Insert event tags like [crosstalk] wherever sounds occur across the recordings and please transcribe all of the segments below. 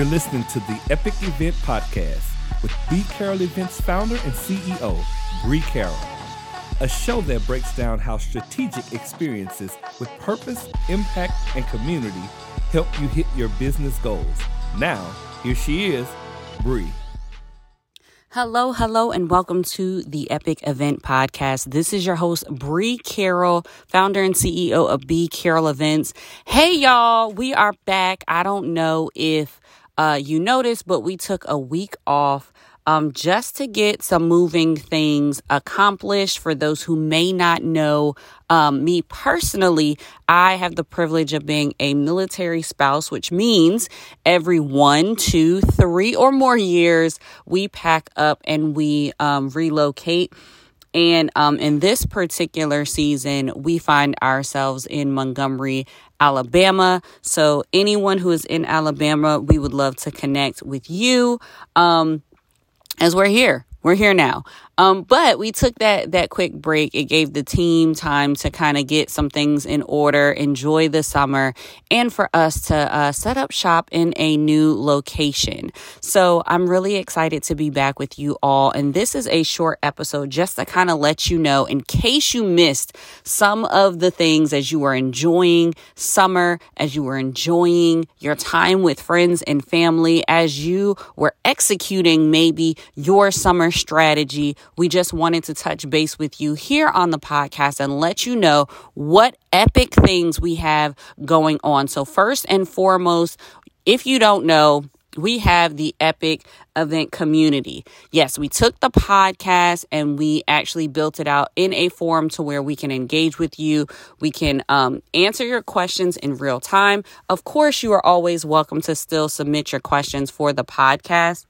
You're listening to the Epic Event Podcast with B Carroll Events founder and CEO, Bree Carroll. A show that breaks down how strategic experiences with purpose, impact, and community help you hit your business goals. Now, here she is, Bree. Hello, hello, and welcome to the Epic Event Podcast. This is your host, Bree Carroll, founder and CEO of B Carroll Events. Hey, y'all, we are back. I don't know if uh, you noticed, but we took a week off um, just to get some moving things accomplished. For those who may not know, um, me personally, I have the privilege of being a military spouse, which means every one, two, three, or more years, we pack up and we um, relocate. And um, in this particular season, we find ourselves in Montgomery, Alabama. So, anyone who is in Alabama, we would love to connect with you um, as we're here. We're here now. Um, but we took that that quick break. It gave the team time to kind of get some things in order, enjoy the summer, and for us to uh, set up shop in a new location. So I'm really excited to be back with you all. And this is a short episode just to kind of let you know, in case you missed some of the things as you were enjoying summer, as you were enjoying your time with friends and family, as you were executing maybe your summer strategy we just wanted to touch base with you here on the podcast and let you know what epic things we have going on. So, first and foremost, if you don't know, we have the epic event community. Yes, we took the podcast and we actually built it out in a form to where we can engage with you. We can um, answer your questions in real time. Of course, you are always welcome to still submit your questions for the podcast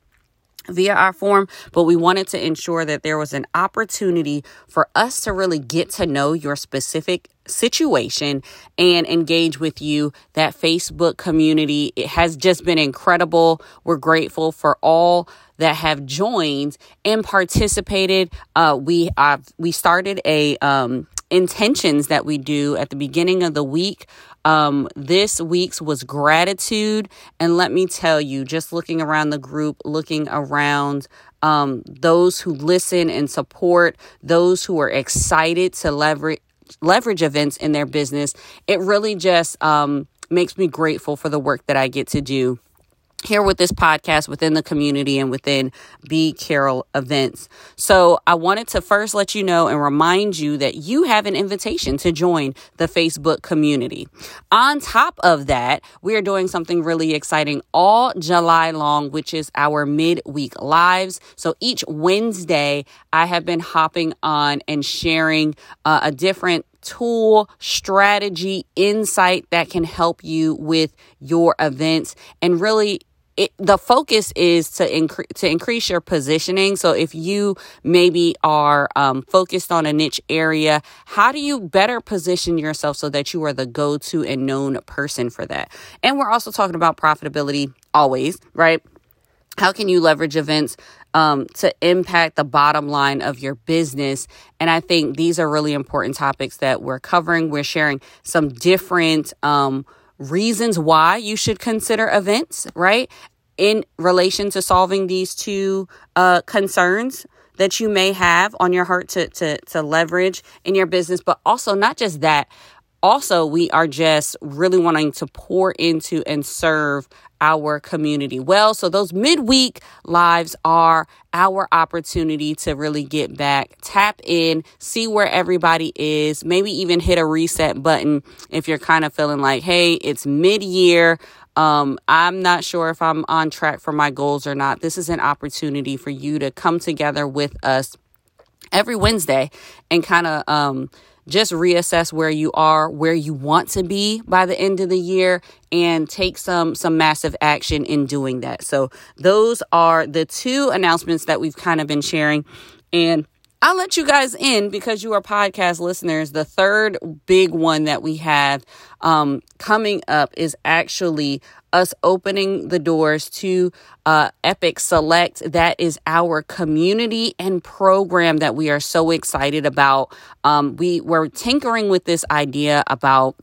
via our form, but we wanted to ensure that there was an opportunity for us to really get to know your specific situation and engage with you. That Facebook community it has just been incredible. We're grateful for all that have joined and participated. Uh, we uh, we started a um, intentions that we do at the beginning of the week um, this week's was gratitude. And let me tell you, just looking around the group, looking around um, those who listen and support, those who are excited to leverage leverage events in their business, it really just um, makes me grateful for the work that I get to do here with this podcast within the community and within B Carroll events. So I wanted to first let you know and remind you that you have an invitation to join the Facebook community. On top of that, we are doing something really exciting all July long, which is our midweek lives. So each Wednesday, I have been hopping on and sharing uh, a different tool, strategy, insight that can help you with your events and really it, the focus is to increase to increase your positioning. So if you maybe are um, focused on a niche area, how do you better position yourself so that you are the go to and known person for that? And we're also talking about profitability always, right? How can you leverage events um, to impact the bottom line of your business? And I think these are really important topics that we're covering. We're sharing some different um, reasons why you should consider events, right? In relation to solving these two uh, concerns that you may have on your heart to, to, to leverage in your business, but also not just that, also we are just really wanting to pour into and serve our community well. So those midweek lives are our opportunity to really get back, tap in, see where everybody is, maybe even hit a reset button if you're kind of feeling like, hey, it's mid year. Um, I'm not sure if I'm on track for my goals or not. This is an opportunity for you to come together with us every Wednesday and kind of um, just reassess where you are, where you want to be by the end of the year and take some some massive action in doing that. So those are the two announcements that we've kind of been sharing and I'll let you guys in because you are podcast listeners. The third big one that we have um, coming up is actually us opening the doors to uh, Epic Select. That is our community and program that we are so excited about. Um, we were tinkering with this idea about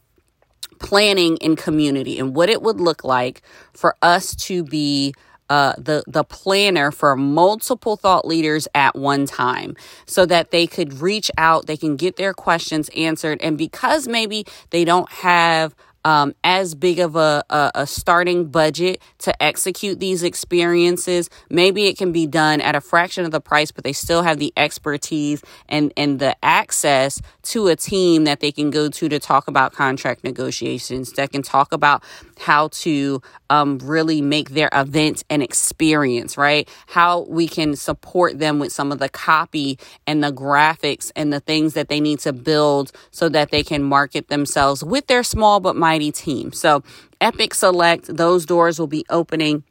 planning in community and what it would look like for us to be uh, the the planner for multiple thought leaders at one time so that they could reach out they can get their questions answered and because maybe they don't have um, as big of a, a, a starting budget to execute these experiences. Maybe it can be done at a fraction of the price, but they still have the expertise and, and the access to a team that they can go to to talk about contract negotiations, that can talk about how to um, really make their event an experience, right? How we can support them with some of the copy and the graphics and the things that they need to build so that they can market themselves with their small but mighty team. So, Epic Select, those doors will be opening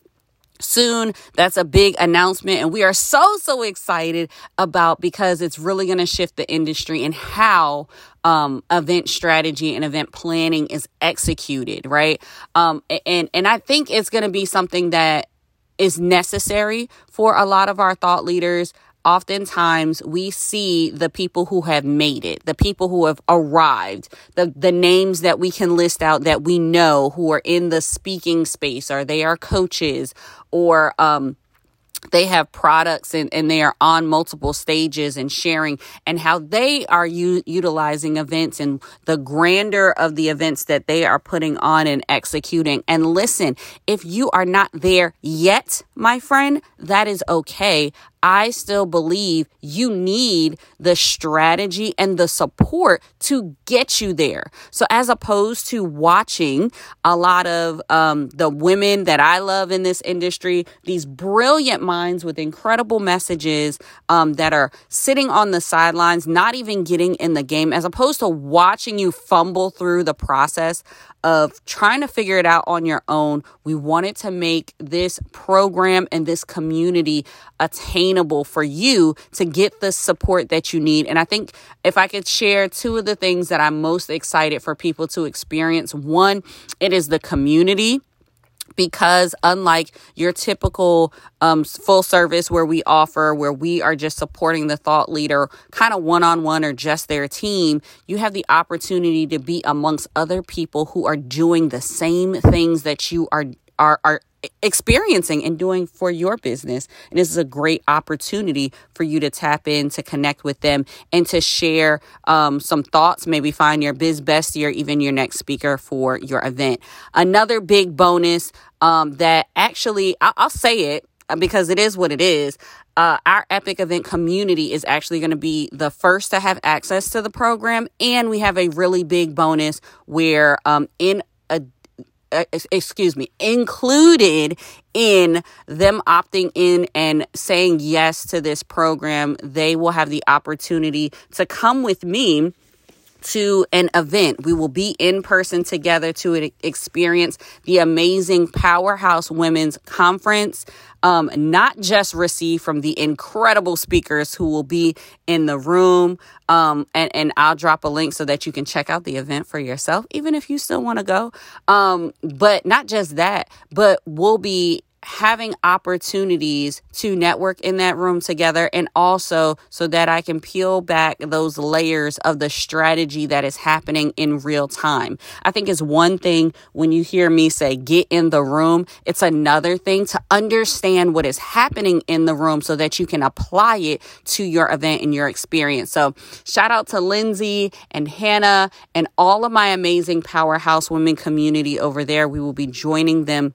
soon. That's a big announcement. And we are so, so excited about because it's really going to shift the industry and how um, event strategy and event planning is executed, right? Um, and, and I think it's going to be something that is necessary for a lot of our thought leaders oftentimes we see the people who have made it, the people who have arrived, the, the names that we can list out that we know who are in the speaking space, or they are coaches, or um, they have products and, and they are on multiple stages and sharing and how they are u- utilizing events and the grandeur of the events that they are putting on and executing. And listen, if you are not there yet, my friend, that is okay. I still believe you need the strategy and the support to get you there. So, as opposed to watching a lot of um, the women that I love in this industry, these brilliant minds with incredible messages um, that are sitting on the sidelines, not even getting in the game, as opposed to watching you fumble through the process of trying to figure it out on your own. We wanted to make this program and this community attainable for you to get the support that you need. And I think if I could share two of the things that I'm most excited for people to experience, one, it is the community because unlike your typical um, full service where we offer where we are just supporting the thought leader kind of one-on-one or just their team you have the opportunity to be amongst other people who are doing the same things that you are are, are experiencing and doing for your business. And this is a great opportunity for you to tap in, to connect with them, and to share um, some thoughts, maybe find your biz bestie or even your next speaker for your event. Another big bonus um, that actually, I- I'll say it uh, because it is what it is. Uh, our epic event community is actually going to be the first to have access to the program and we have a really big bonus where um, in a excuse me, included in them opting in and saying yes to this program, they will have the opportunity to come with me to an event. We will be in person together to experience the amazing Powerhouse Women's Conference. Um, not just receive from the incredible speakers who will be in the room. Um, and, and I'll drop a link so that you can check out the event for yourself, even if you still want to go. Um, but not just that, but we'll be having opportunities to network in that room together and also so that I can peel back those layers of the strategy that is happening in real time. I think it's one thing when you hear me say get in the room, it's another thing to understand what is happening in the room so that you can apply it to your event and your experience. So, shout out to Lindsay and Hannah and all of my amazing powerhouse women community over there. We will be joining them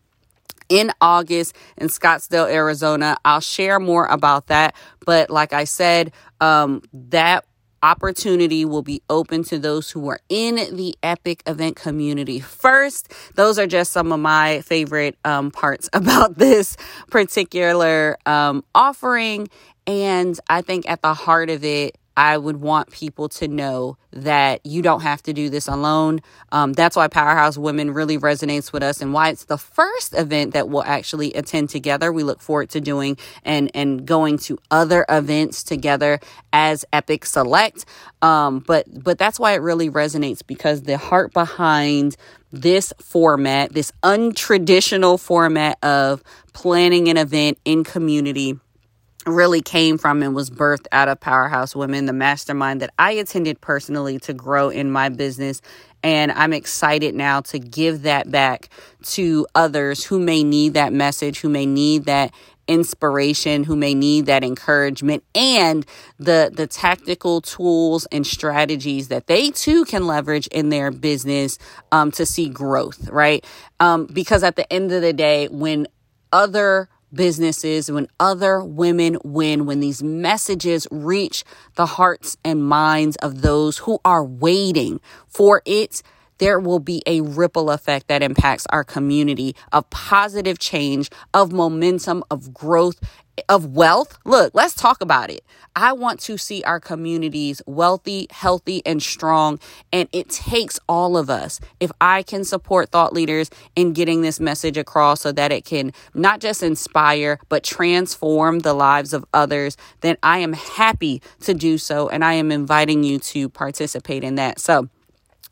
in August in Scottsdale, Arizona. I'll share more about that. But like I said, um, that opportunity will be open to those who are in the epic event community first those are just some of my favorite um, parts [laughs] about this particular um, offering and i think at the heart of it I would want people to know that you don't have to do this alone. Um, that's why Powerhouse Women really resonates with us and why it's the first event that we'll actually attend together. We look forward to doing and, and going to other events together as Epic Select. Um, but, but that's why it really resonates because the heart behind this format, this untraditional format of planning an event in community really came from and was birthed out of Powerhouse Women, the mastermind that I attended personally to grow in my business. And I'm excited now to give that back to others who may need that message, who may need that inspiration who may need that encouragement and the the tactical tools and strategies that they too can leverage in their business um, to see growth right um, because at the end of the day when other businesses, when other women win, when these messages reach the hearts and minds of those who are waiting for it, there will be a ripple effect that impacts our community of positive change, of momentum, of growth, of wealth. Look, let's talk about it. I want to see our communities wealthy, healthy, and strong. And it takes all of us. If I can support thought leaders in getting this message across so that it can not just inspire, but transform the lives of others, then I am happy to do so. And I am inviting you to participate in that. So,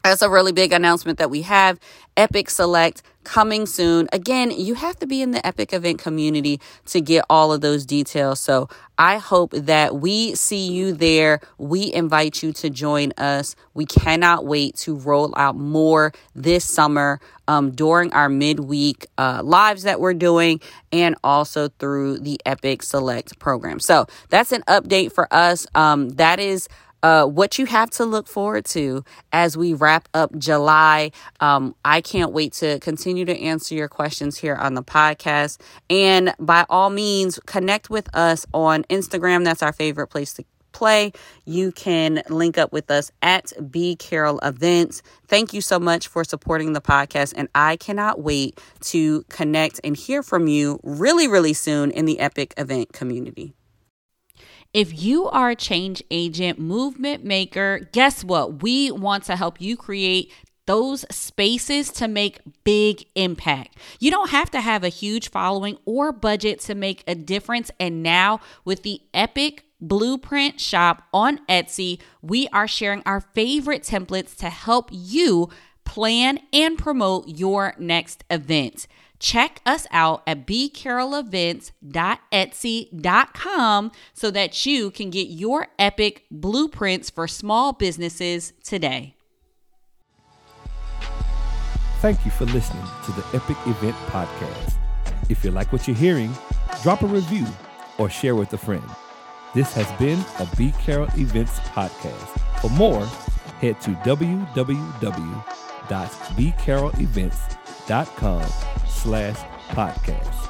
that's a really big announcement that we have. Epic Select coming soon. Again, you have to be in the Epic event community to get all of those details. So I hope that we see you there. We invite you to join us. We cannot wait to roll out more this summer um, during our midweek uh, lives that we're doing and also through the Epic Select program. So that's an update for us. Um, that is uh, what you have to look forward to as we wrap up July. Um, I can't wait to continue to answer your questions here on the podcast. And by all means, connect with us on Instagram. That's our favorite place to play. You can link up with us at B Carroll Events. Thank you so much for supporting the podcast. And I cannot wait to connect and hear from you really, really soon in the Epic event community. If you are a change agent, movement maker, guess what? We want to help you create those spaces to make big impact. You don't have to have a huge following or budget to make a difference. And now, with the Epic Blueprint Shop on Etsy, we are sharing our favorite templates to help you plan and promote your next event. Check us out at bcarrollevents.etsy.com so that you can get your epic blueprints for small businesses today. Thank you for listening to the Epic Event Podcast. If you like what you're hearing, drop a review or share with a friend. This has been a B Carroll Events Podcast. For more, head to www.bcarrollevents.com slash podcast.